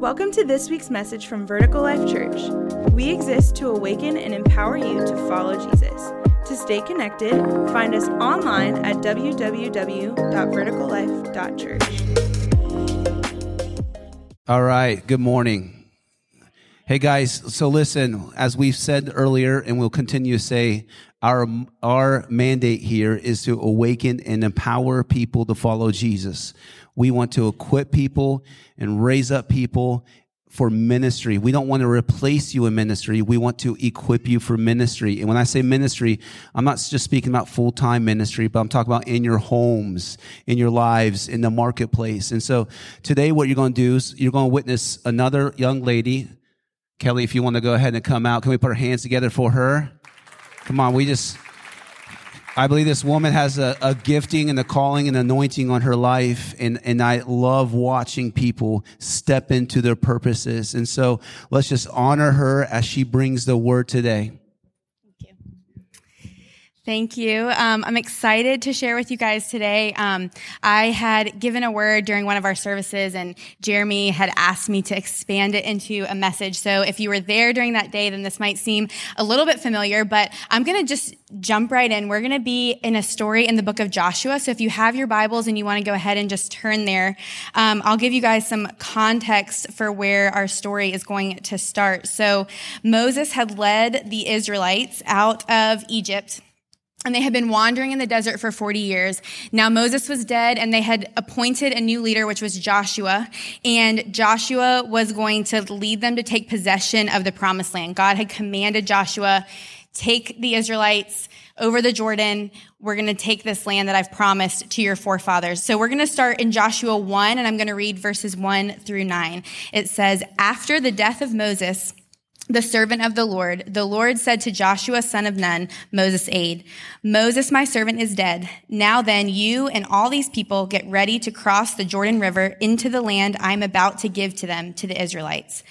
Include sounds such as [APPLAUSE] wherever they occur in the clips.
Welcome to this week's message from Vertical Life Church. We exist to awaken and empower you to follow Jesus. To stay connected, find us online at www.verticallife.church. All right, good morning. Hey guys, so listen, as we've said earlier and we'll continue to say, our, our mandate here is to awaken and empower people to follow Jesus. We want to equip people and raise up people for ministry. We don't want to replace you in ministry. We want to equip you for ministry. And when I say ministry, I'm not just speaking about full-time ministry, but I'm talking about in your homes, in your lives, in the marketplace. And so today what you're going to do is you're going to witness another young lady. Kelly, if you want to go ahead and come out, can we put our hands together for her? Come on, we just I believe this woman has a, a, gifting and a calling and anointing on her life. And, and I love watching people step into their purposes. And so let's just honor her as she brings the word today. Thank you. Um, I'm excited to share with you guys today. Um, I had given a word during one of our services, and Jeremy had asked me to expand it into a message. So if you were there during that day, then this might seem a little bit familiar, but I'm going to just jump right in. We're going to be in a story in the book of Joshua. So if you have your Bibles and you want to go ahead and just turn there, um, I'll give you guys some context for where our story is going to start. So Moses had led the Israelites out of Egypt and they had been wandering in the desert for 40 years. Now Moses was dead and they had appointed a new leader, which was Joshua. And Joshua was going to lead them to take possession of the promised land. God had commanded Joshua, take the Israelites over the Jordan. We're going to take this land that I've promised to your forefathers. So we're going to start in Joshua 1 and I'm going to read verses 1 through 9. It says, after the death of Moses, the servant of the Lord, the Lord said to Joshua, son of Nun, Moses' aide, Moses, my servant, is dead. Now then, you and all these people get ready to cross the Jordan River into the land I'm about to give to them, to the Israelites.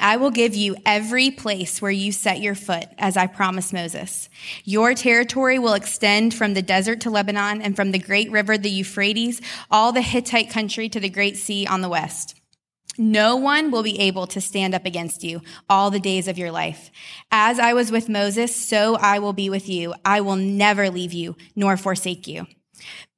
I will give you every place where you set your foot, as I promised Moses. Your territory will extend from the desert to Lebanon and from the great river, the Euphrates, all the Hittite country to the great sea on the west. No one will be able to stand up against you all the days of your life. As I was with Moses, so I will be with you. I will never leave you nor forsake you.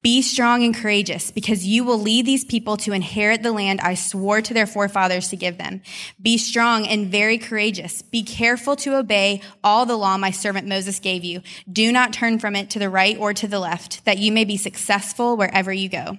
Be strong and courageous because you will lead these people to inherit the land I swore to their forefathers to give them. Be strong and very courageous. Be careful to obey all the law my servant Moses gave you. Do not turn from it to the right or to the left, that you may be successful wherever you go.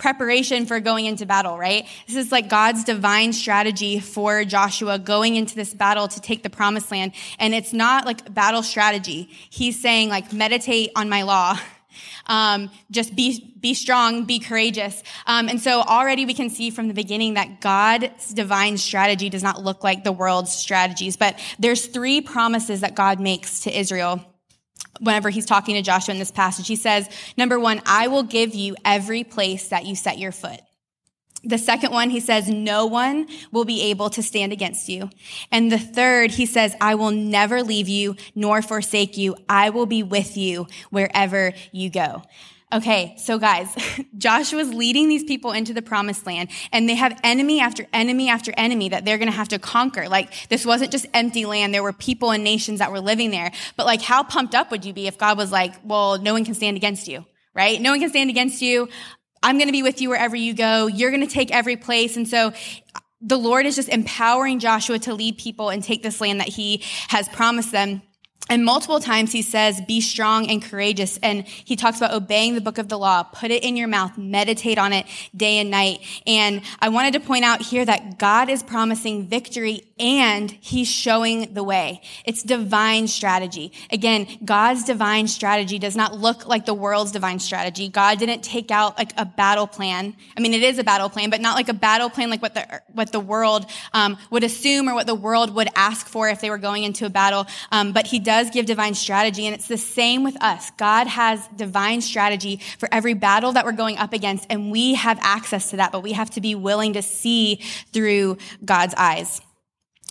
preparation for going into battle, right? This is like God's divine strategy for Joshua going into this battle to take the promised land. And it's not like battle strategy. He's saying like, meditate on my law. [LAUGHS] Um, just be be strong, be courageous. Um, and so already we can see from the beginning that God's divine strategy does not look like the world's strategies. But there's three promises that God makes to Israel whenever he's talking to Joshua in this passage. He says, number one, I will give you every place that you set your foot. The second one, he says, no one will be able to stand against you. And the third, he says, I will never leave you nor forsake you. I will be with you wherever you go. Okay, so guys, [LAUGHS] Joshua's leading these people into the promised land and they have enemy after enemy after enemy that they're gonna have to conquer. Like, this wasn't just empty land. There were people and nations that were living there. But like, how pumped up would you be if God was like, well, no one can stand against you, right? No one can stand against you. I'm gonna be with you wherever you go. You're gonna take every place. And so, the Lord is just empowering Joshua to lead people and take this land that he has promised them. And multiple times he says, be strong and courageous. And he talks about obeying the book of the law. Put it in your mouth. Meditate on it day and night. And I wanted to point out here that God is promising victory and he's showing the way. It's divine strategy. Again, God's divine strategy does not look like the world's divine strategy. God didn't take out like a battle plan. I mean, it is a battle plan, but not like a battle plan like what the, what the world um, would assume or what the world would ask for if they were going into a battle. Um, but he does does give divine strategy, and it's the same with us. God has divine strategy for every battle that we're going up against, and we have access to that, but we have to be willing to see through God's eyes.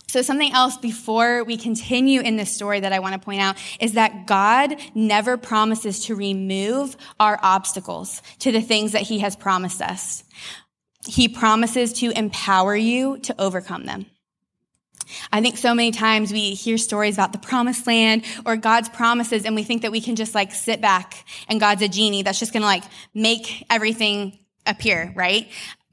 So, something else before we continue in this story that I want to point out is that God never promises to remove our obstacles to the things that He has promised us. He promises to empower you to overcome them. I think so many times we hear stories about the promised land or God's promises and we think that we can just like sit back and God's a genie that's just going to like make everything appear, right?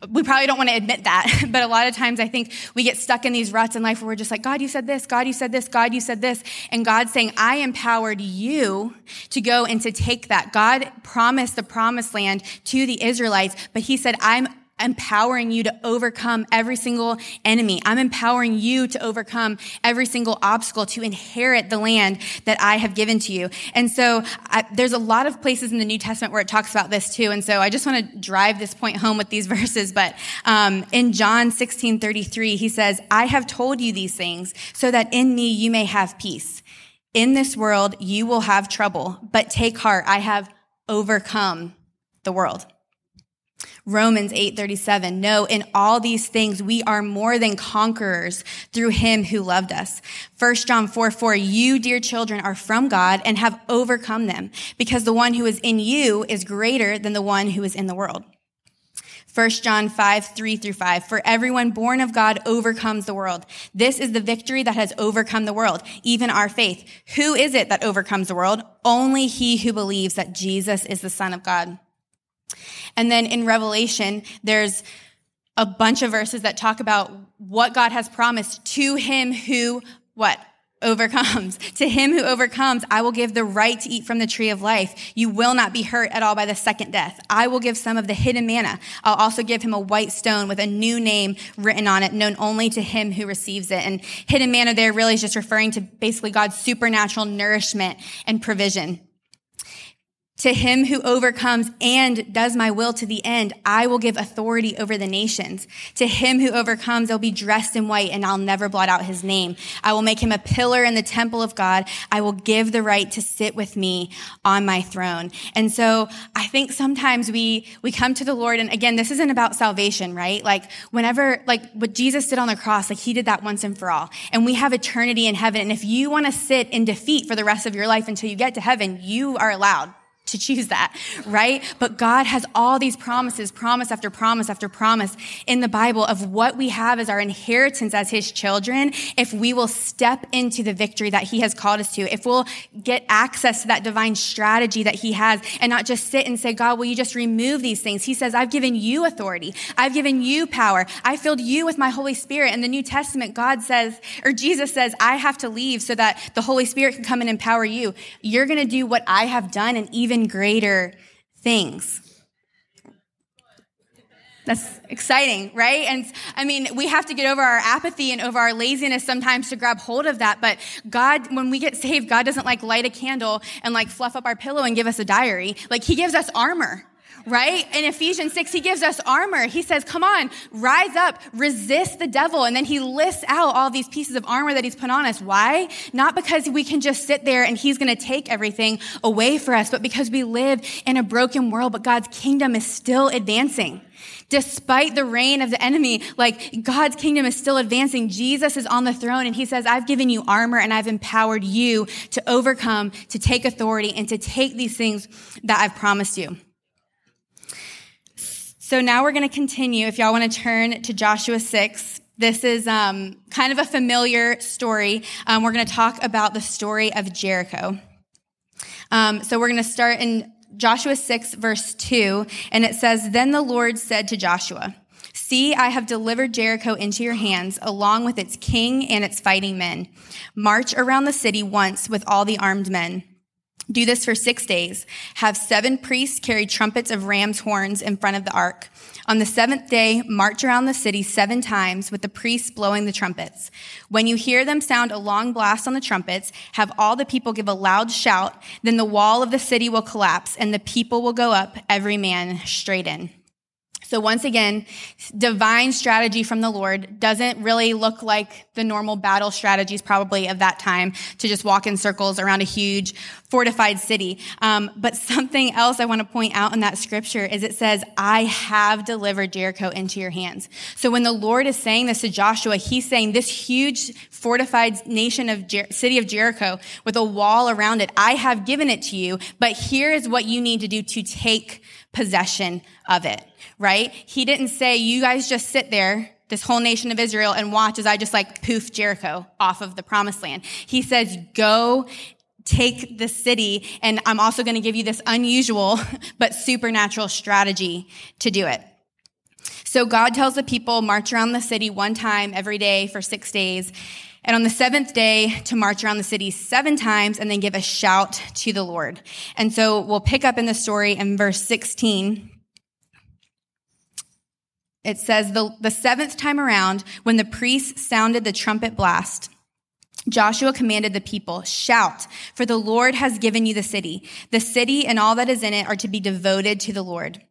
we probably don't want to admit that, [LAUGHS] but a lot of times I think we get stuck in these ruts in life where we're just like, God, you said this, God, you said this, God, you said this. And God's saying, I empowered you to go and to take that. God promised the promised land to the Israelites, but he said, I'm empowering you to overcome every single enemy. I'm empowering you to overcome every single obstacle to inherit the land that I have given to you. And so I, there's a lot of places in the New Testament where it talks about this too. And so I just want to drive this point home with these [LAUGHS] verses. But um, in John 16 33, he says, I have told you these things so that in me you may have peace. In this world you will have trouble, but take heart. I have overcome the world. Romans 8:37 No in all these things we are more than conquerors through him who loved us. 1 John 4, 4 You dear children are from God and have overcome them because the one who is in you is greater than the one who is in the world. 1 John 5, 3 through 5. For everyone born of God overcomes the world. This is the victory that has overcome the world, even our faith. Who is it that overcomes the world? Only he who believes that Jesus is the Son of God. And then in Revelation, there's a bunch of verses that talk about what God has promised to him who, what? Overcomes. [LAUGHS] to him who overcomes, I will give the right to eat from the tree of life. You will not be hurt at all by the second death. I will give some of the hidden manna. I'll also give him a white stone with a new name written on it, known only to him who receives it. And hidden manna there really is just referring to basically God's supernatural nourishment and provision. To him who overcomes and does my will to the end, I will give authority over the nations. To him who overcomes, they'll be dressed in white and I'll never blot out his name. I will make him a pillar in the temple of God. I will give the right to sit with me on my throne. And so I think sometimes we, we come to the Lord and again, this isn't about salvation, right? Like whenever, like what Jesus did on the cross, like he did that once and for all. And we have eternity in heaven. And if you want to sit in defeat for the rest of your life until you get to heaven, you are allowed to choose that, right? But God has all these promises, promise after promise after promise in the Bible of what we have as our inheritance as his children if we will step into the victory that he has called us to, if we'll get access to that divine strategy that he has and not just sit and say, God, will you just remove these things? He says, I've given you authority. I've given you power. I filled you with my Holy Spirit. In the New Testament, God says, or Jesus says, I have to leave so that the Holy Spirit can come and empower you. You're going to do what I have done and even even greater things. That's exciting, right? And I mean, we have to get over our apathy and over our laziness sometimes to grab hold of that. But God, when we get saved, God doesn't like light a candle and like fluff up our pillow and give us a diary. Like he gives us armor right? In Ephesians 6, he gives us armor. He says, come on, rise up, resist the devil. And then he lists out all these pieces of armor that he's put on us. Why? Not because we can just sit there and he's going to take everything away for us, but because we live in a broken world, but God's kingdom is still advancing. Despite the reign of the enemy, like God's kingdom is still advancing. Jesus is on the throne and he says, I've given you armor and I've empowered you to overcome, to take authority and to take these things that I've promised you. So now we're going to continue. If y'all want to turn to Joshua 6, this is um, kind of a familiar story. Um, we're going to talk about the story of Jericho. Um, so we're going to start in Joshua 6, verse 2, and it says, Then the Lord said to Joshua, See, I have delivered Jericho into your hands, along with its king and its fighting men. March around the city once with all the armed men. Do this for six days. Have seven priests carry trumpets of ram's horns in front of the ark. On the seventh day, march around the city seven times with the priests blowing the trumpets. When you hear them sound a long blast on the trumpets, have all the people give a loud shout. Then the wall of the city will collapse and the people will go up, every man straight in. So once again, divine strategy from the Lord doesn't really look like the normal battle strategies probably of that time to just walk in circles around a huge fortified city. Um, but [LAUGHS] something else I want to point out in that scripture is it says, I have delivered Jericho into your hands. So when the Lord is saying this to Joshua, he's saying this huge fortified nation of Jer- city of Jericho with a wall around it, I have given it to you, but here is what you need to do to take possession of it right? He didn't say, you guys just sit there, this whole nation of Israel, and watch as I just like poof Jericho off of the promised land. He says, go take the city, and I'm also going to give you this unusual [LAUGHS] but supernatural strategy to do it. So God tells the people, march around the city one time every day for six days. And on the seventh day, to march around the city seven times and then give a shout to the Lord. And so we'll pick up in the story in verse 16 it says the, the seventh time around, when the priests sounded the trumpet blast, Joshua commanded the people, shout, for the Lord has given you the city. The city and all that is in it are to be devoted to the Lord.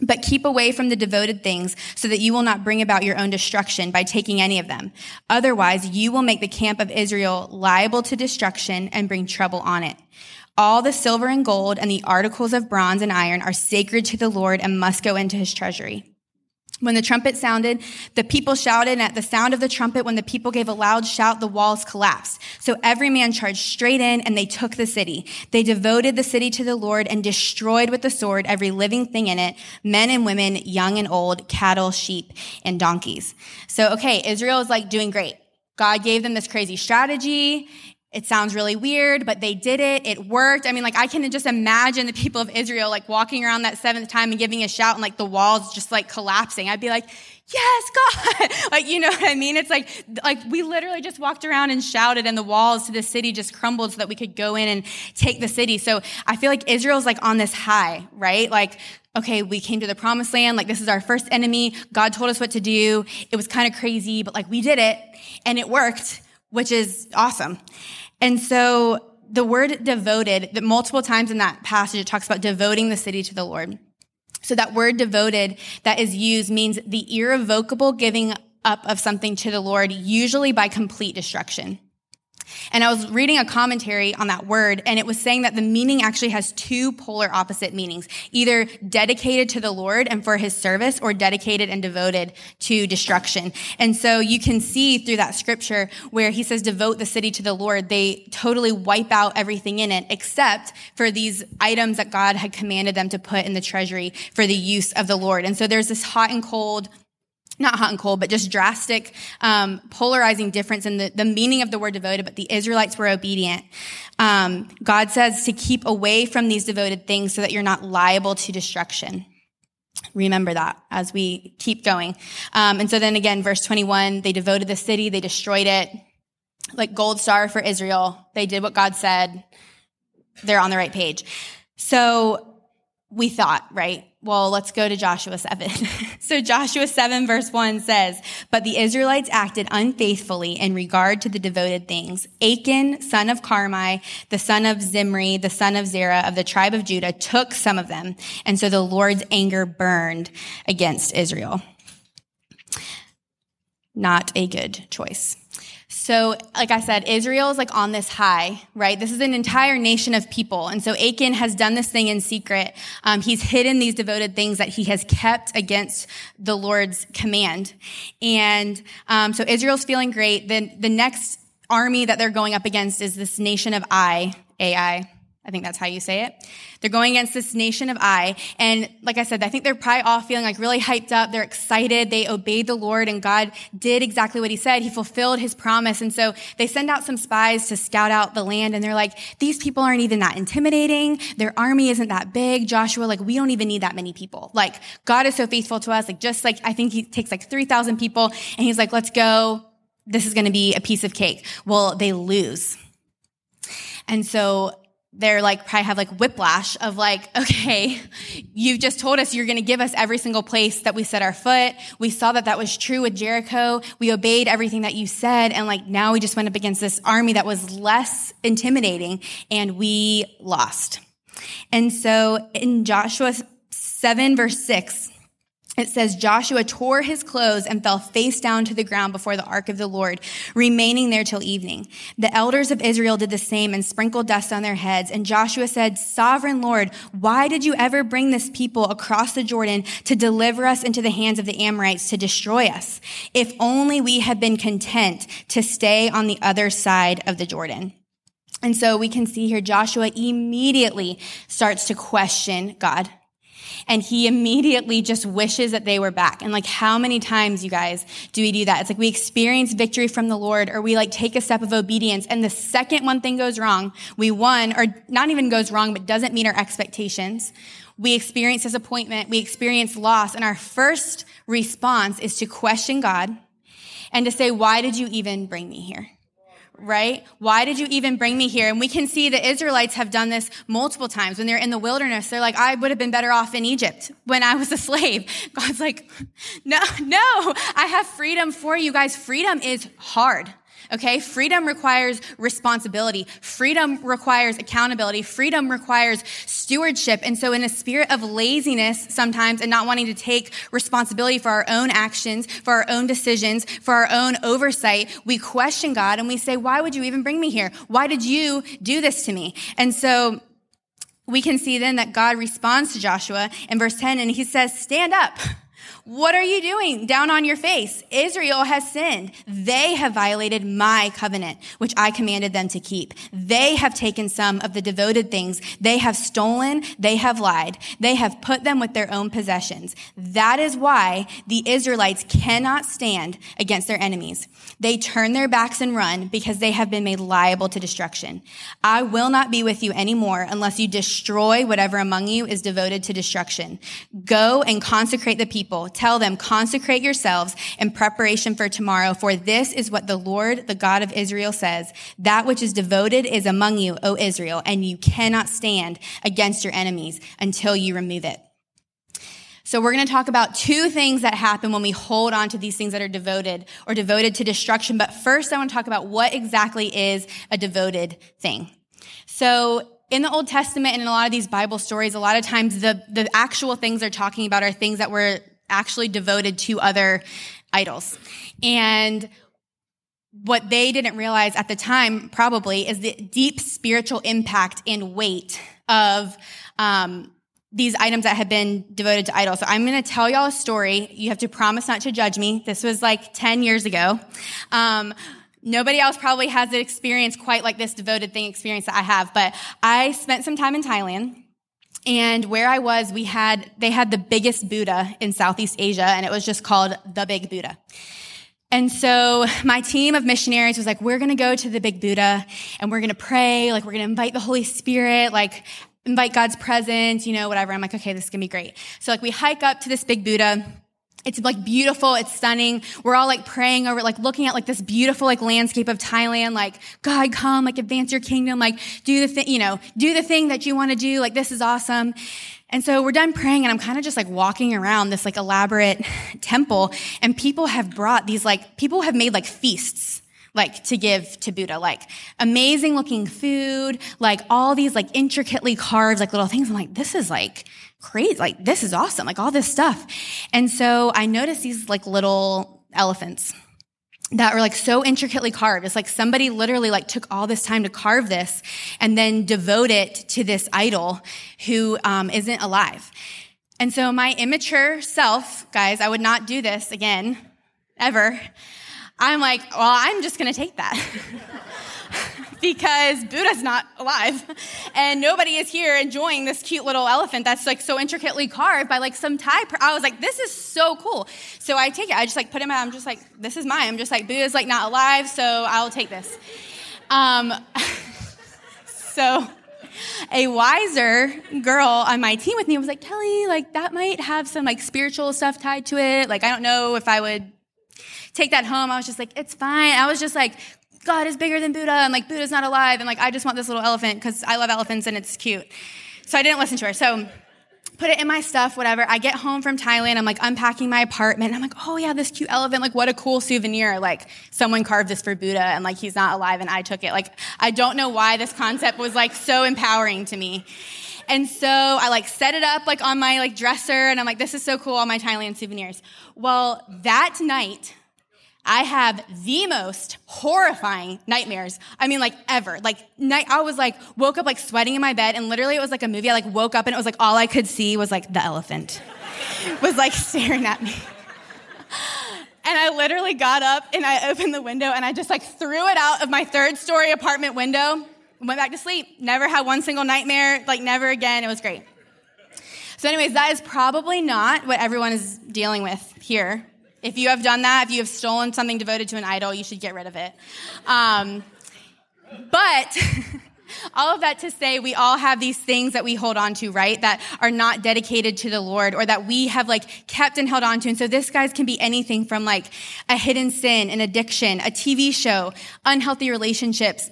But keep away from the devoted things so that you will not bring about your own destruction by taking any of them. Otherwise, you will make the camp of Israel liable to destruction and bring trouble on it. All the silver and gold and the articles of bronze and iron are sacred to the Lord and must go into his treasury. When the trumpet sounded, the people shouted, and at the sound of the trumpet, when the people gave a loud shout, the walls collapsed. So every man charged straight in, and they took the city. They devoted the city to the Lord and destroyed with the sword every living thing in it, men and women, young and old, cattle, sheep, and donkeys. So, okay, Israel is like doing great. God gave them this crazy strategy. It sounds really weird, but they did it. It worked. I mean, like, I can just imagine the people of Israel, like, walking around that seventh time and giving a shout and, like, the walls just, like, collapsing. I'd be like, yes, God. [LAUGHS] like, you know what I mean? It's like, like, we literally just walked around and shouted and the walls to the city just crumbled so that we could go in and take the city. So I feel like Israel's, like, on this high, right? Like, okay, we came to the promised land. Like, this is our first enemy. God told us what to do. It was kind of crazy, but, like, we did it and it worked, which is awesome. And so the word devoted, that multiple times in that passage, it talks about devoting the city to the Lord. So that word devoted that is used means the irrevocable giving up of something to the Lord, usually by complete destruction. And I was reading a commentary on that word, and it was saying that the meaning actually has two polar opposite meanings either dedicated to the Lord and for his service, or dedicated and devoted to destruction. And so you can see through that scripture where he says, devote the city to the Lord, they totally wipe out everything in it except for these items that God had commanded them to put in the treasury for the use of the Lord. And so there's this hot and cold not hot and cold, but just drastic, um, polarizing difference in the, the meaning of the word devoted, but the Israelites were obedient. Um, God says to keep away from these devoted things so that you're not liable to destruction. Remember that as we keep going. Um, and so then again, verse 21, they devoted the city, they destroyed it. Like gold star for Israel. They did what God said. They're on the right page. So we thought, right? Well, let's go to Joshua 7. [LAUGHS] so Joshua 7 verse 1 says, But the Israelites acted unfaithfully in regard to the devoted things. Achan, son of Carmi, the son of Zimri, the son of Zerah of the tribe of Judah, took some of them. And so the Lord's anger burned against Israel. Not a good choice. So, like I said, Israel is like on this high, right? This is an entire nation of people. And so Achan has done this thing in secret. Um, he's hidden these devoted things that he has kept against the Lord's command. And um, so Israel's feeling great. Then the next army that they're going up against is this nation of Ai, Ai. I think that's how you say it. They're going against this nation of Ai. And like I said, I think they're probably all feeling like really hyped up. They're excited. They obeyed the Lord and God did exactly what he said. He fulfilled his promise. And so they send out some spies to scout out the land and they're like, these people aren't even that intimidating. Their army isn't that big. Joshua, like, we don't even need that many people. Like, God is so faithful to us. Like, just like, I think he takes like 3,000 people and he's like, let's go. This is going to be a piece of cake. Well, they lose. And so they're like probably have like whiplash of like, [LAUGHS] okay, you've just told us you're going to give us every single place that we set our foot. We saw that that was true with Jericho. We obeyed everything that you said. And like now we just went up against this army that was less intimidating and we lost. And so in Joshua 7 verse 6, it says Joshua tore his clothes and fell face down to the ground before the ark of the Lord, remaining there till evening. The elders of Israel did the same and sprinkled dust on their heads. And Joshua said, Sovereign Lord, why did you ever bring this people across the Jordan to deliver us into the hands of the Amorites to destroy us? If only we had been content to stay on the other side of the Jordan. And so we can see here Joshua immediately starts to question God and he immediately just wishes that they were back. And like, how many times, you guys, do we do that? It's like we experience victory from the Lord or we like take a step of obedience and the second one thing goes wrong, we won or not even goes wrong, but doesn't meet our expectations. We experience disappointment. We experience loss. And our first response is to question God and to say, why did you even bring me here? Right? Why did you even bring me here? And we can see the Israelites have done this multiple times when they're in the wilderness. They're like, I would have been better off in Egypt when I was a slave. [LAUGHS] God's like, [LAUGHS] no, no, I have freedom for you guys. Freedom is hard. Okay. Freedom requires responsibility. Freedom requires accountability. Freedom requires stewardship. And so in a spirit of laziness sometimes and not wanting to take responsibility for our own actions, for our own decisions, for our own oversight, we question God and we say, why would you even bring me here? Why did you do this to me? And so we can see then that God responds to Joshua in verse 10 and he says, stand up. What are you doing down on your face? Israel has sinned. They have violated my covenant, which I commanded them to keep. They have taken some of the devoted things. They have stolen. They have lied. They have put them with their own possessions. That is why the Israelites cannot stand against their enemies. They turn their backs and run because they have been made liable to destruction. I will not be with you anymore unless you destroy whatever among you is devoted to destruction. Go and consecrate the people Tell them, consecrate yourselves in preparation for tomorrow, for this is what the Lord, the God of Israel says. That which is devoted is among you, O Israel, and you cannot stand against your enemies until you remove it. So we're going to talk about two things that happen when we hold on to these things that are devoted or devoted to destruction. But first, I want to talk about what exactly is a devoted thing. So in the Old Testament and in a lot of these Bible stories, a lot of times the, the actual things they're talking about are things that were actually devoted to other idols. And what they didn't realize at the time, probably, is the deep spiritual impact and weight of um, these items that have been devoted to idols. So I'm going to tell y'all a story. You have to promise not to judge me. This was like 10 years ago. Um, nobody else probably has an experience quite like this devoted thing experience that I have, but I spent some time in Thailand. And where I was, we had, they had the biggest Buddha in Southeast Asia, and it was just called the Big Buddha. And so my team of missionaries was like, we're going to go to the big Buddha and we're going to pray. Like, we're going to invite the Holy Spirit, like, invite God's presence, you know, whatever. I'm like, okay, this is going to be great. So, like, we hike up to this big Buddha it's like beautiful. It's stunning. We're all like praying over, like looking at like this beautiful like landscape of Thailand. Like, God, come, like advance your kingdom. Like, do the thing, you know, do the thing that you want to do. Like, this is awesome. And so we're done praying and I'm kind of just like walking around this like elaborate [LAUGHS] temple and people have brought these like, people have made like feasts like to give to Buddha, like amazing looking food, like all these like intricately carved like little things. I'm like, this is like crazy. Like this is awesome. Like all this stuff. And so I noticed these like little elephants that were like so intricately carved. It's like somebody literally like took all this time to carve this and then devote it to this idol who um, not alive. And so my immature self, guys, I would not do this again, ever. I'm like, well, I'm just going to take that. [LAUGHS] because Buddha's not alive. [LAUGHS] And nobody is here enjoying this cute little elephant that's like so intricately carved by like some Thai. Per- I was like, this is so cool. So I take it. I just like put him. I'm just like, this is mine. I'm just like, Buddha's like not alive, so I'll take this. Um, [LAUGHS] so a wiser girl on my team with me was like, Kelly, like that might have some like spiritual stuff tied to it. Like, I don't know if I would take that home. I was just like, it's fine. I was just like, God is bigger than Buddha, and like Buddha's not alive, and like I just want this little elephant because I love elephants and it's cute. So I didn't listen to her. So put it in my stuff, whatever. I get home from Thailand. I'm like unpacking my apartment. I'm like, oh yeah, this cute elephant. Like, what a cool souvenir. Like, someone carved this for Buddha and like he's not alive and I took it. Like, I don't know why this concept was like so empowering to me. And so I like set it up like on my like dresser and I'm like, this is so cool, all my Thailand souvenirs. Well, that night, I have the most horrifying nightmares. I mean, like ever. Like night, I was like, woke up like sweating in my bed and literally it was like a movie. I like woke up and it was like all I could see was like the elephant [LAUGHS] was like staring at me. [LAUGHS] And I literally got up and I opened the window and I just like threw it out of my third story apartment window, went back to sleep. Never had one single nightmare, like never again. It was great. So, anyways, that is probably not what everyone is dealing with here. If you have done that, if you have stolen something devoted to an idol, you should get rid of it. Um, but [LAUGHS] all of that to say, we all have these things that we hold on to, right? That are not dedicated to the Lord or that we have like kept and held on to. And so this, guys, can be anything from like a hidden sin, an addiction, a TV show, unhealthy relationships,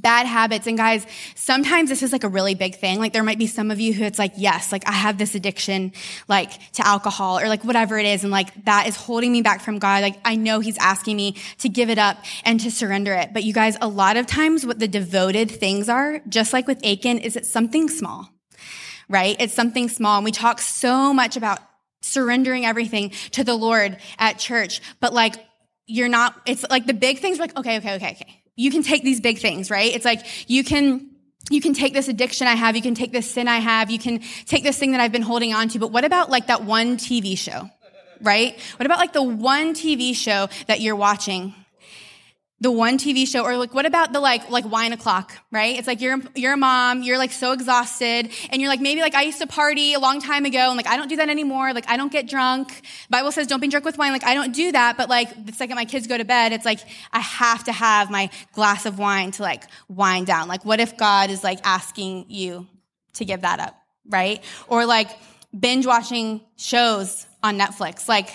bad habits. And guys, sometimes this is like a really big thing. Like there might be some of you who it's like, yes, like I have this addiction, like to alcohol or like whatever it is. And like that is holding me back from God. Like I know he's asking me to give it up and to surrender it. But you guys, a lot of times what the devoted things are, just like with Achan, is it's something small, right? It's something small. And we talk so much about surrendering everything to the Lord at church, but like you're not, it's like the big things like, okay, okay, okay, okay you can take these big things, right? It's like you can you can take this addiction I have, you can take this sin I have, you can take this thing that I've been holding on to, but what about like that one TV show? Right? What about like the one TV show that you're watching the one TV show, or like, what about the like, like wine o'clock, right? It's like you're, you're a mom, you're like so exhausted, and you're like, maybe like I used to party a long time ago, and like I don't do that anymore. Like I don't get drunk. Bible says don't be drunk with wine. Like I don't do that, but like the second my kids go to bed, it's like I have to have my glass of wine to like wind down. Like what if God is like asking you to give that up, right? Or like binge watching shows on Netflix. Like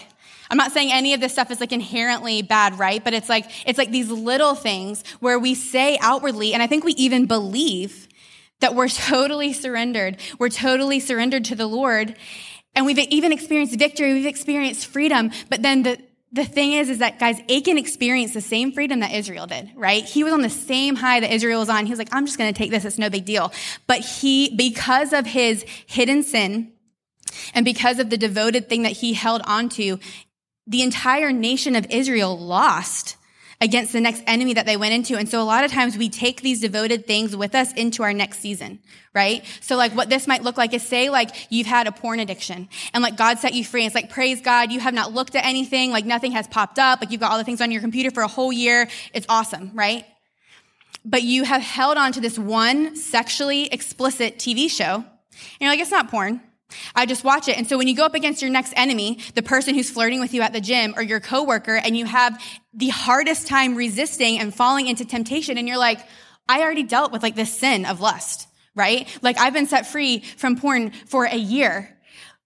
I'm not saying any of this stuff is like inherently bad, right? But it's like, it's like these little things where we say outwardly, and I think we even believe that we're [LAUGHS] totally surrendered. We're totally surrendered to the Lord. And we've even experienced victory. We've experienced freedom. But then the, the thing is, is that guys, Achan experienced the same freedom that Israel did, right? He was on the same high that Israel was on. He was like, I'm just going to take this. It's no big deal. But he, because of his hidden sin and because of the devoted thing that he held onto, the entire nation of Israel lost against the next enemy that they went into. And so a lot of times we take these devoted things with us into our next season, right? So like what this might look like is say like you've had a porn addiction and like God set you free. It's like, praise God, you have not looked at anything, like nothing has popped up, like you've got all the things on your computer for a whole year. It's awesome, right? But you have held on to this one sexually explicit TV show. And you're like, it's not porn. I just watch it. And so when you go up against your next enemy, the person who's flirting with you at the gym or your coworker, and you have the hardest time resisting and falling into temptation, and you're like, I already dealt with like this sin of lust, right? Like I've been set free from porn for a year,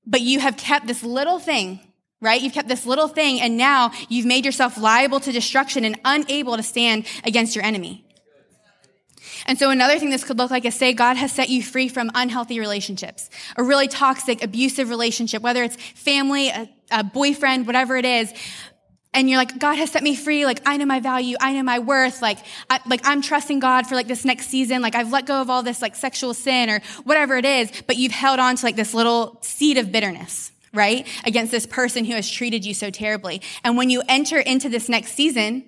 but you have kept this little thing right? You've kept this little thing and now you've made yourself liable to destruction and unable to stand against your enemy. And so another thing this could look like is say God has set you free from unhealthy relationships, a really toxic, abusive relationship, whether it's family, a, a boyfriend, whatever it is. And you're like, God has set me free. Like, I know my value. I know my worth. Like, I, like I'm trusting God for like this next season. Like, I've let go of all this like sexual sin or whatever it is, but you've held on to like this little seed of bitterness right? Against this person who has treated you so terribly. And when you enter into this next season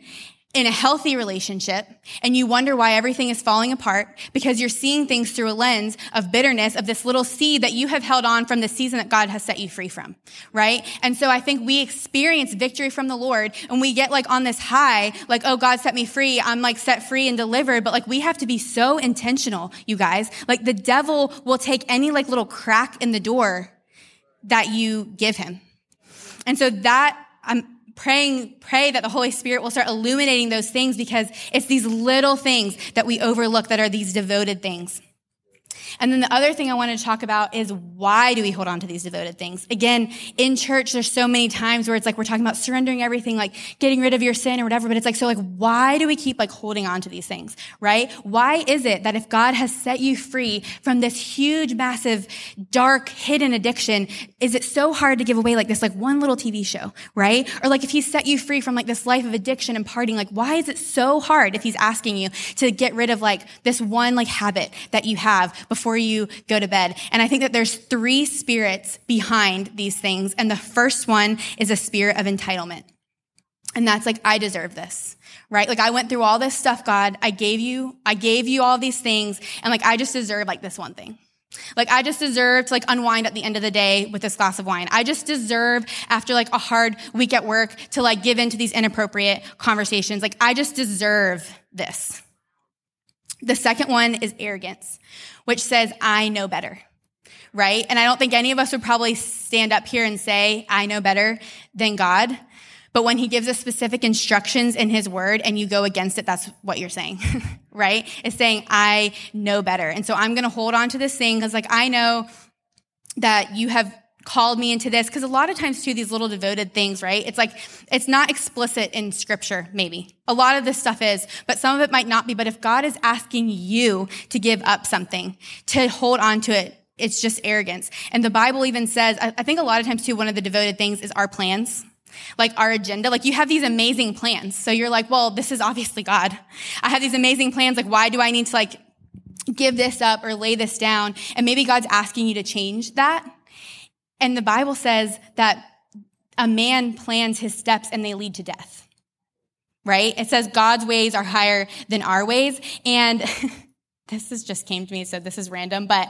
in a healthy relationship and you wonder why everything is falling apart because you're seeing things through a lens of bitterness of this little seed that you have held on from the season that God has set you free from, right? And so I think we experience victory from the Lord and we get like on this high, like, oh, God set me free. I'm like set free and delivered. But like we have to be so intentional, you guys. Like the devil will take any like little crack in the door that you give him. And so that I'm, praying, pray that the Holy Spirit will start illuminating those things because it's these little things that we overlook that are these devoted things. And then the other thing I wanted to talk about is why do we hold on to these devoted things? Again, in church, there's so many times where it's like we're talking about surrendering everything, like getting rid of your sin or whatever, but it's like, so like, why do we keep like holding on to these things, right? Why is it that if God has set you free from this huge, massive, dark, hidden addiction, is it so hard to give away like this, like one little TV show, right? Or like if He set you free from like this life of addiction and partying, like why is it so hard if He's asking you to get rid of like this one like habit that you have before before you go to bed. And I think that there's three spirits behind these things. And the first one is a spirit of entitlement. And that's like, I deserve this, right? Like I went through all this stuff, God. I gave you, I gave you all these things. And like, I just deserve like this one thing. Like I just deserve to like unwind at the end of the day with this glass of wine. I just deserve after like a hard week at work to like give into these inappropriate conversations. Like I just deserve this. The second one is arrogance, which says I know better. Right? And I don't think any of us would probably stand up here and say, I know better than God. But when he gives us specific instructions in his word and you go against it, that's what you're saying, [LAUGHS] right? It's saying, I know better. And so I'm going to hold on to this thing because like I know that you have called me into this because a lot of times too these little devoted things right it's like it's not explicit in scripture maybe a lot of this stuff is but some of it might not be but if god is asking you to give up something to hold on to it it's just arrogance and the bible even says i think a lot of times too one of the devoted things is our plans like our agenda. Like you have these amazing plans. So you're like, well, this is obviously God. I have these amazing plans. Like, why do I need to like give this up or lay this down? And maybe God's asking you to change that. And the Bible says that a man plans his steps and they lead to death. Right? It says God's ways are higher than our ways. And [LAUGHS] this is just came to me, so this is random, but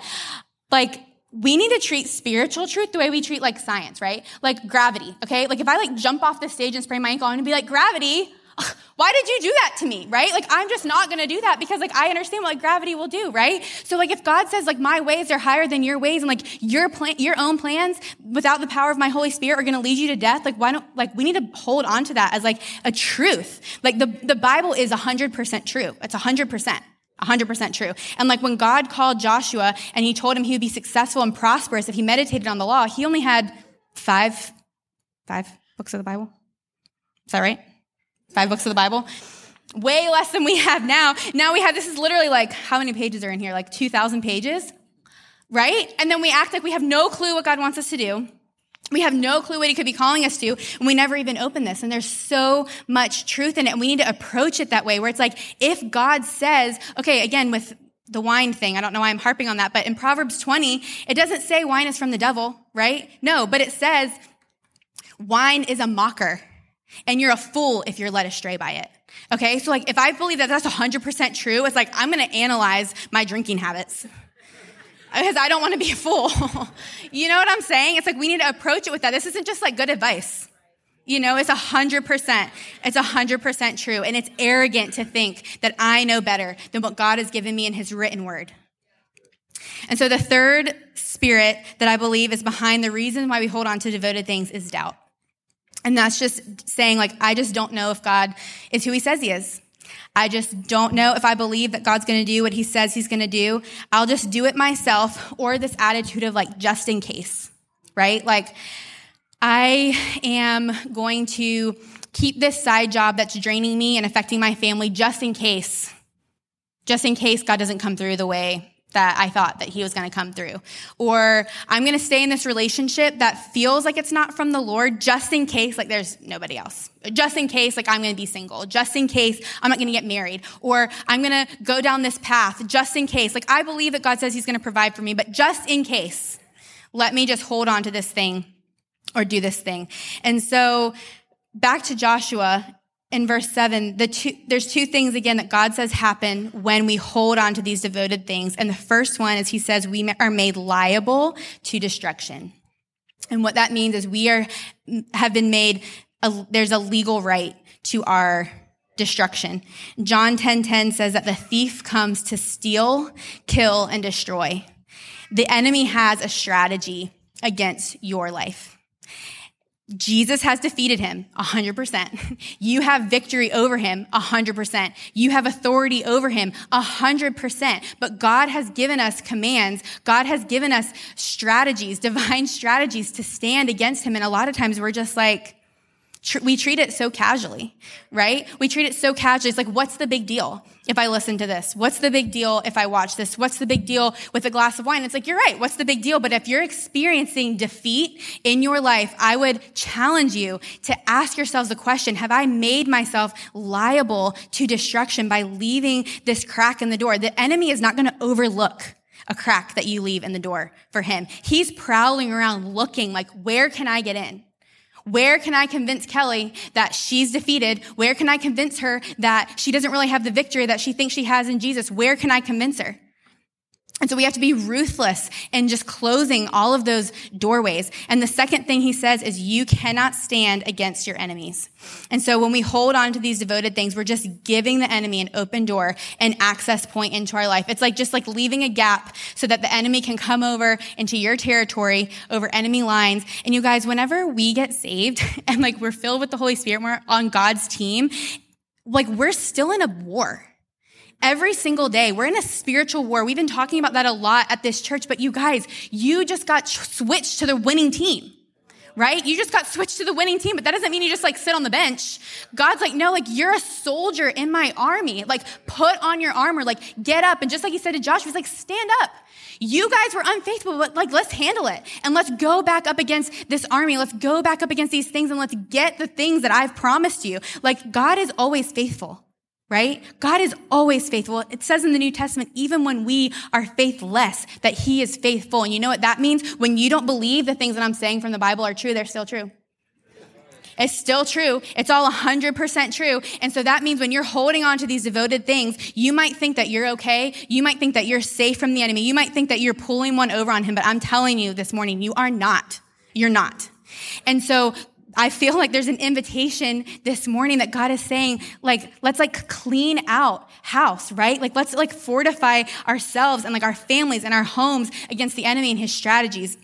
like we need to treat spiritual truth the way we treat like science, right? Like gravity, okay? Like if I like jump off the stage and sprain my ankle, I'm gonna be like, gravity, [LAUGHS] why did you do that to me, right? Like I'm just not gonna do that because like I understand what like gravity will do, right? So like if God says like my ways are higher than your ways and like your plan, your own plans without the power of my Holy Spirit are gonna lead you to death, like why don't, like we need to hold on to that as like a truth. Like the, the Bible is 100% true. It's 100%. 100% true. And like when God called Joshua and he told him he would be successful and prosperous if he meditated on the law, he only had five, five books of the Bible. Is that right? Five books of the Bible. Way less than we have now. Now we have, this is literally like, how many pages are in here? Like 2,000 pages, right? And then we act like we have no clue what God wants us to do. We have no clue what he could be calling us to, and we never even open this. And there's so much truth in it, and we need to approach it that way, where it's like, if God says, okay, again, with the wine thing, I don't know why I'm harping on that, but in Proverbs 20, it doesn't say wine is from the devil, right? No, but it says wine is a mocker, and you're a fool if you're led astray by it. Okay, so like if I believe that that's 100% true, it's like I'm gonna analyze my drinking habits because I don't want to be a fool. [LAUGHS] you know what I'm saying? It's like we need to approach it with that. This isn't just like good advice. You know, it's a hundred percent. It's a hundred percent true. And it's arrogant to think that I know better than what God has given me in his written word. And so the third spirit that I believe is behind the reason why we hold on to devoted things is doubt. And that's just saying like, I just don't know if God is who he says he is. I just don't know if I believe that God's going to do what he says he's going to do. I'll just do it myself or this attitude of like, just in case, right? Like, I am going to keep this side job that's draining me and affecting my family just in case, just in case God doesn't come through the way that I thought that he was going to come through. Or I'm going to stay in this relationship that feels like it's not from the Lord just in case like there's nobody else. Just in case like I'm going to be single. Just in case I'm not going to get married. Or I'm going to go down this path just in case. Like I believe that God says he's going to provide for me, but just in case, let me just hold on to this thing or do this thing. And so back to Joshua, in verse 7, the two, there's two things again that God says happen when we hold on to these devoted things. And the first one is he says we are made liable to destruction. And what that means is we are, have been made, a, there's a legal right to our destruction. John 10:10 10, 10 says that the thief comes to steal, kill, and destroy. The enemy has a strategy against your life. Jesus has defeated him 100%. You have victory over him 100%. You have authority over him 100%. But God has given us commands. God has given us strategies, divine [LAUGHS] strategies to stand against him. And a lot of times we're just like, tr- we treat it so casually, right? We treat it so casually. It's like, what's the big deal if I listen to this? What's the big deal if I watch this? What's the big deal with a glass of wine? It's like, you're right. What's the big deal? But if you're experiencing defeat in your life, I would challenge you to ask yourselves the question, have I made myself liable to destruction by leaving this crack in the door? The enemy is not going to overlook a crack that you leave in the door for him. He's prowling around looking like, where can I get in? Where can I convince Kelly that she's defeated? Where can I convince her that she doesn't really have the victory that she thinks she has in Jesus? Where can I convince her? And so we have to be ruthless in just closing all of those doorways. And the second thing he says is you cannot stand against your enemies. And so when we hold on to these devoted things, we're just giving the enemy an open door, an access point into our life. It's like just like leaving a gap so that the enemy can come over into your territory over enemy lines. And you guys, whenever we get saved [LAUGHS] and like we're filled with the Holy Spirit, we're on God's team, like we're still in a war every single day. We're in a spiritual war. We've been talking about that a lot at this church, but you guys, you just got switched to the winning team. Right? You just got switched to the winning team, but that doesn't mean you just like sit on the bench. God's like, no, like you're a soldier in my army. Like put on your armor, like get up. And just like he said to Joshua, he's like, stand up. You guys were unfaithful, but like, let's handle it. And let's go back up against this army. Let's go back up against these things and let's get the things that I've promised you. Like God is always faithful right? God is always faithful. It says in the New Testament, even when we are faithless, that he is faithful. And you know what that means? When you don't believe the things that I'm saying from the Bible are true, they're still true. It's still true. It's all 100% true. And so that means when you're holding on to these devoted things, you might think that you're okay. You might think that you're safe from the enemy. You might think that you're pulling one over on him, but I'm telling you this morning, you are not. You're not. And so I feel like there's an invitation this morning that God is saying, like, let's like clean out house, right? Like, let's like fortify ourselves and like our families and our homes against the enemy and his strategies.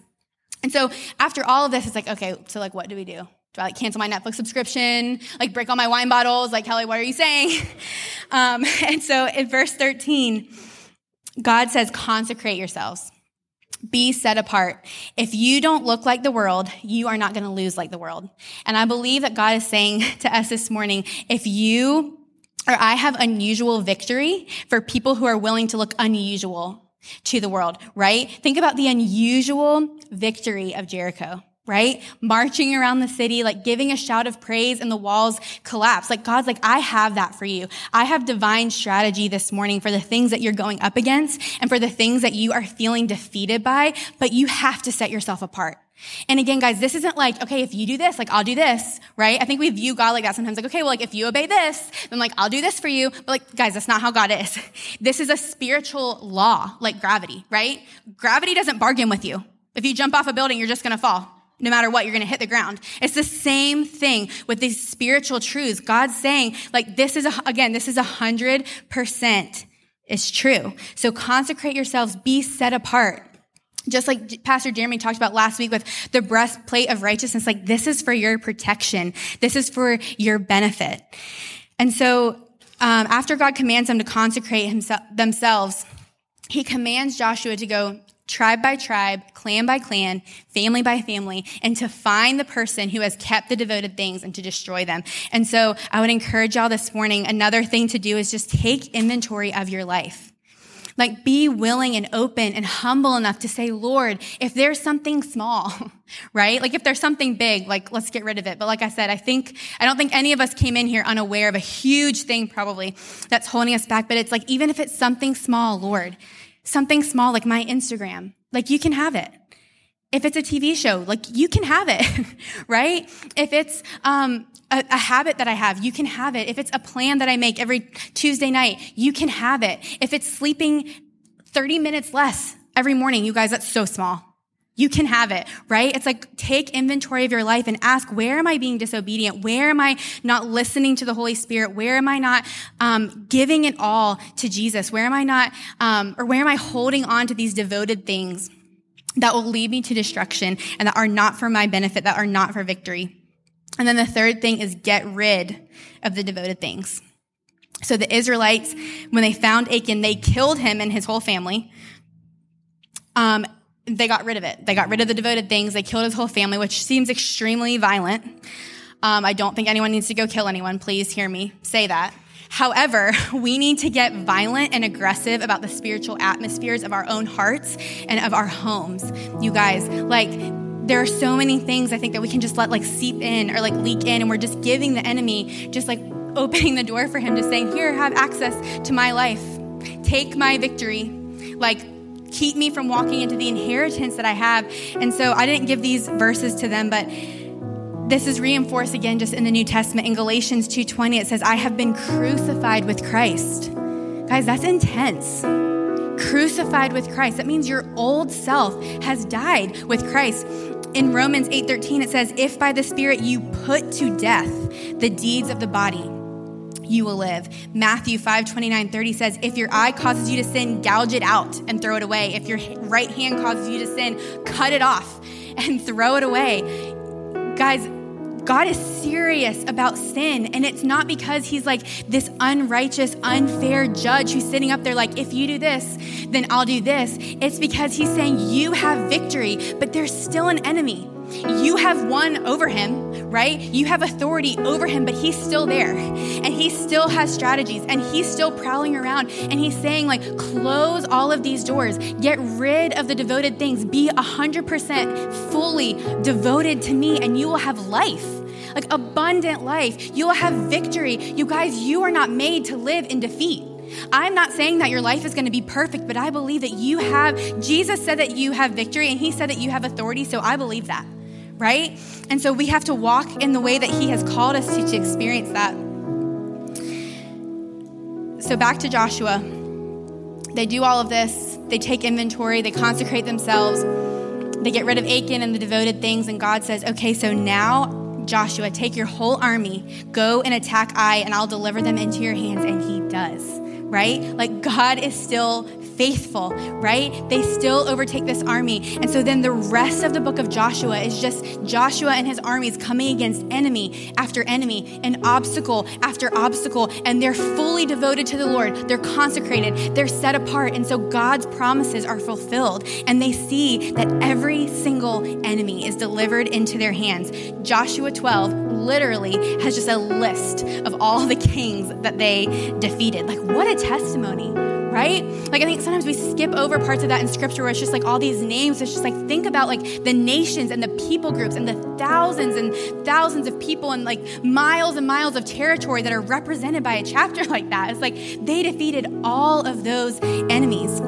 And so after all of this, it's like, okay, so like, what do we do? Do I like cancel my Netflix subscription? Like break all my wine bottles? Like, Kelly, what are you saying? [LAUGHS] Um, [LAUGHS] and so in verse 13, God says, consecrate yourselves. Be set apart. If you don't look like the world, you are not going to lose like the world. And I believe that God is saying [LAUGHS] to us this morning, if you or I have unusual victory for people who are willing to look unusual to the world, right? Think about the unusual victory of Jericho right? Marching around the city, like giving a shout of praise and the walls collapse. Like God's like, I have that for you. I have divine strategy this morning for the things that you're going up against and for the things that you are feeling defeated by, but you have to set yourself apart. And again, guys, this isn't like, okay, if you do this, like I'll do this, right? I think we view God like that sometimes, like, okay, well, like if you obey this, then like I'll do this for you. But like, guys, that's not how God is. [LAUGHS] This is a spiritual law, like gravity, right? Gravity doesn't bargain with you. If you jump off a building, you're just gonna fall no matter what, you're going to hit the ground. It's the same thing with these spiritual truths. God's saying, like, this is, a, again, this is a hundred percent is true. So consecrate yourselves, be set apart. Just like Pastor Jeremy talked about last week with the breastplate of righteousness, like this is for your protection. This is for your benefit. And so, um, after God commands them to consecrate himself, themselves, he commands Joshua to go tribe by tribe, clan by clan, family by family, and to find the person who has kept the devoted things and to destroy them. And so I would encourage y'all this morning, another thing to do is just take inventory of your life. Like be willing and open and humble enough to say, Lord, if there's something small, [LAUGHS] right? Like if there's something big, like let's get rid of it. But like I said, I think, I don't think any of us came in here unaware of a huge thing probably that's holding us back. But it's like, even if it's something small, Lord, something small like my Instagram, like you can have it. If it's a TV show, like you can have it, [LAUGHS] right? If it's um, a, a, habit that I have, you can have it. If it's a plan that I make every Tuesday night, you can have it. If it's sleeping 30 minutes less every morning, you guys, that's so small. You can have it, right? It's like take inventory of your life and ask, where am I being disobedient? Where am I not listening to the Holy Spirit? Where am I not um, giving it all to Jesus? Where am I not, um, or where am I holding on to these devoted things that will lead me to destruction and that are not for my benefit, that are not for victory? And then the third thing is get rid of the devoted things. So the Israelites, when they found Achan, they killed him and his whole family. Um, they got rid of it. They got rid of the devoted things. They killed his whole family, which seems extremely violent. Um, I don't think anyone needs to go kill anyone. Please hear me say that. However, [LAUGHS] we need to get violent and aggressive about the spiritual atmospheres of our own hearts and of our homes. You guys, like, there are so many things I think that we can just let like seep in or like leak in, and we're just giving the enemy just like [LAUGHS] opening the door for him to say, Here, have access to my life. Take my victory. Like, keep me from walking into the inheritance that I have. And so I didn't give these verses to them, but this is reinforced again just in the New Testament in Galatians 2:20 it says I have been crucified with Christ. Guys, that's intense. Crucified with Christ. That means your old self has died with Christ. In Romans 8:13 it says if by the spirit you put to death the deeds of the body you will live. Matthew 5 29 30 says, If your eye causes you to sin, gouge it out and throw it away. If your right hand causes you to sin, cut it off and throw it away. Guys, God is serious about sin. And it's not because he's like this unrighteous, unfair judge who's sitting up there like, if you do this, then I'll do this. It's because he's saying you have victory, but there's still an enemy. You have won over him, right? You have authority over him, but he's still there. And he still has strategies and he's still prowling around. And he's saying, like, close all of these doors, get rid of the devoted things, be 100% fully devoted to me, and you will have life like abundant life. You will have victory. You guys, you are not made to live in defeat. I'm not saying that your life is going to be perfect, but I believe that you have, Jesus said that you have victory and he said that you have authority, so I believe that, right? And so we have to walk in the way that he has called us to, to experience that. So back to Joshua. They do all of this, they take inventory, they consecrate themselves, they get rid of Achan and the devoted things, and God says, okay, so now Joshua, take your whole army, go and attack Ai, and I'll deliver them into your hands. And he does, right? Like God is still faithful, right? They still overtake this army. And so then the rest of the book of Joshua is just Joshua and his armies coming against enemy after enemy and obstacle after obstacle. And they're fully devoted to the Lord. They're consecrated, they're set apart. And so God's promises are fulfilled. And they see that every single enemy is delivered into their hands. Joshua 12 literally has just a list of all the kings that they defeated. Like, what a testimony! Right? Like I think sometimes we skip over parts of that in scripture where it's just like all these names. It's just like think about like the nations and the people groups and the thousands and thousands of people and like miles and miles of territory that are represented by a chapter [LAUGHS] like that. It's like they defeated all of those enemies.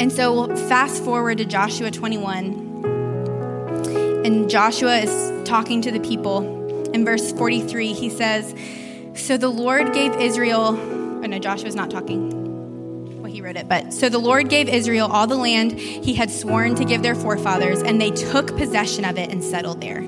And so fast forward to Joshua 21. And Joshua is talking to the people. In verse 43, he says, So the Lord gave Israel, oh no, Joshua's not talking wrote it. But so the Lord gave Israel all the land he had sworn to give their forefathers, and they took possession of it and settled there.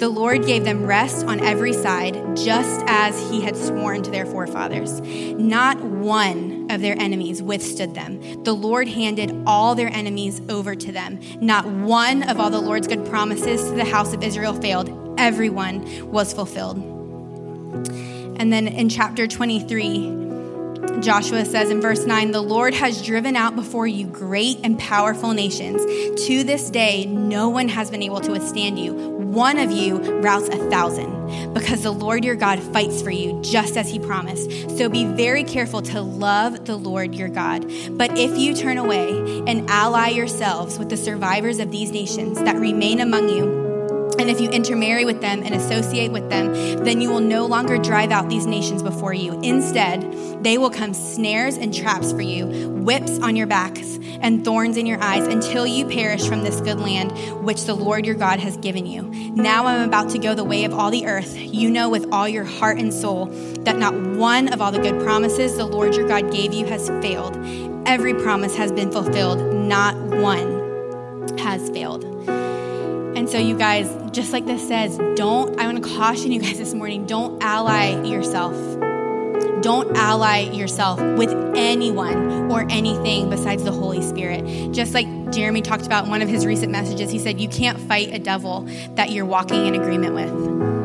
The Lord gave them rest on every side, just as he had sworn to their forefathers. Not one of their enemies withstood them. The Lord handed all their enemies over to them. Not one of all the Lord's good promises to the house of Israel failed. Everyone was fulfilled. And then in chapter 23, Joshua says in verse 9, The Lord has driven out before you great and powerful nations. To this day, no one has been able to withstand you. One of you routs a thousand, because the Lord your God fights for you, just as he promised. So be very careful to love the Lord your God. But if you turn away and ally yourselves with the survivors of these nations that remain among you, and if you intermarry with them and associate with them, then you will no longer drive out these nations before you. Instead, they will come snares and traps for you, whips on your backs, and thorns in your eyes until you perish from this good land which the Lord your God has given you. Now I'm about to go the way of all the earth. You know with all your heart and soul that not one of all the good promises the Lord your God gave you has failed. Every promise has been fulfilled, not one has failed. And so, you guys, just like this says, don't, I want to caution you guys this morning don't ally yourself. Don't ally yourself with anyone or anything besides the Holy Spirit. Just like Jeremy talked about in one of his recent messages, he said, You can't fight a devil that you're walking in agreement with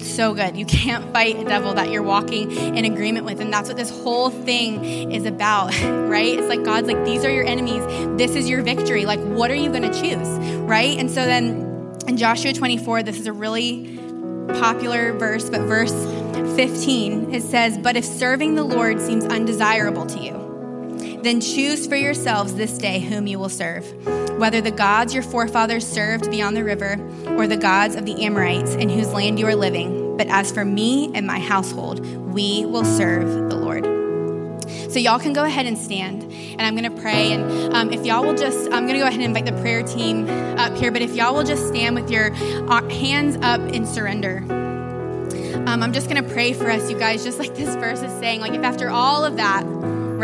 so good. You can't fight a devil that you're walking in agreement with. And that's what this whole thing is about, [LAUGHS] right? It's like God's like, these are your enemies. This is your victory. Like, what are you going to choose, right? And so then in Joshua 24, this is a really popular verse, but verse 15, it says, But if serving the Lord seems undesirable to you, then choose for yourselves this day whom you will serve, whether the gods your forefathers served beyond the river or the gods of the Amorites in whose land you are living. But as for me and my household, we will serve the Lord. So, y'all can go ahead and stand. and I'm going to pray. And um, if y'all will just, I'm going to go ahead and invite the prayer team up here, but if y'all will just stand with your uh, hands up in surrender. Um, I'm just going to pray for us, you guys, just like this verse is saying. Like, if after all of that,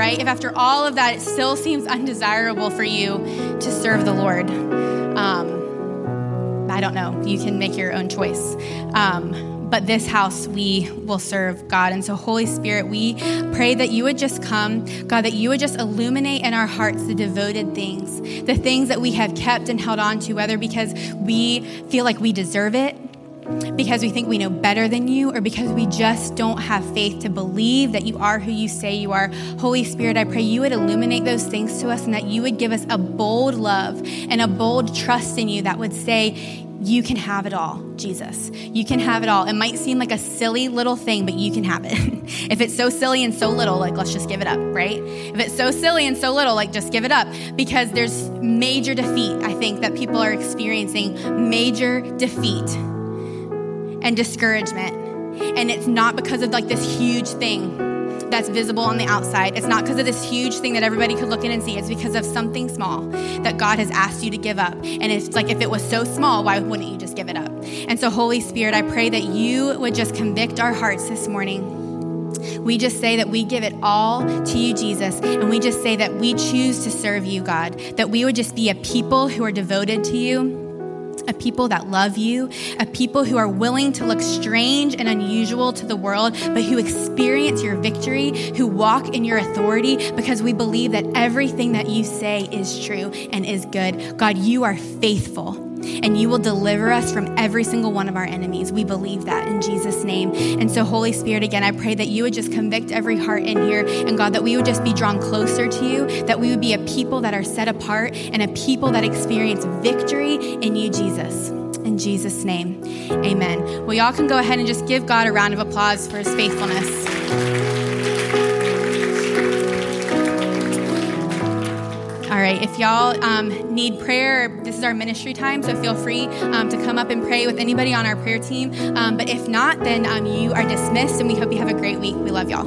right, if after all of that, it still seems undesirable for you to serve the Lord, um, I don't know. You can make your own choice. Um, but this house we will serve God. And so, Holy Spirit, we pray that you would just come, God, that you would just illuminate in our hearts the devoted things, the things that we have kept and held on to, whether because we feel like we deserve it because we think we know better than you or because we just don't have faith to believe that you are who you say you are. Holy Spirit, I pray you would illuminate those things to us and that you would give us a bold love and a bold trust in you that would say, you can have it all, Jesus. You can have it all. It might seem like a silly little thing, but you can have it. [LAUGHS] if it's so silly and so little, like let's just give it up, right? If it's so silly and so little, like just give it up because there's major defeat, I think, that people are experiencing major defeat and discouragement. And it's not because of like this huge thing that's visible on the outside. It's not because of this huge thing that everybody could look in and see. It's because of something small that God has asked you to give up. And it's like, if it was so small, why wouldn't you just give it up? And so, Holy Spirit, I pray that you would just convict our hearts this morning. We just say that we give it all to you, Jesus, and we just say that we choose to serve you, God, that we would just be a people who are devoted to you a people that love you, a people who are willing to look strange and unusual to the world, but who experience your victory, who walk in your authority because we believe that everything that you say is true and is good. God, you are faithful and you will deliver us from every single one of our enemies. We believe that in Jesus' name. And so, Holy Spirit, again, I pray that you would just convict every heart in here, and God, that we would just be drawn closer to you, that we would be a people that are set apart and a people that experience victory in you, Jesus. In Jesus' name, amen. Well, y'all can go ahead and just give God a round of applause for his faithfulness. All right, if y'all um, need prayer, this is our ministry time, so feel free um, to come up and pray with anybody on our prayer team. Um, but if not, then um, you are dismissed, and we hope you have a great week. We love y'all.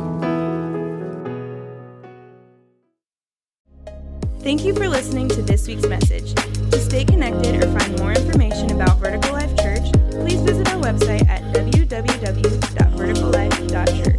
Thank you for listening to this week's message. To stay connected or find more information about Vertical Life Church, please visit our website at www.verticallife.church.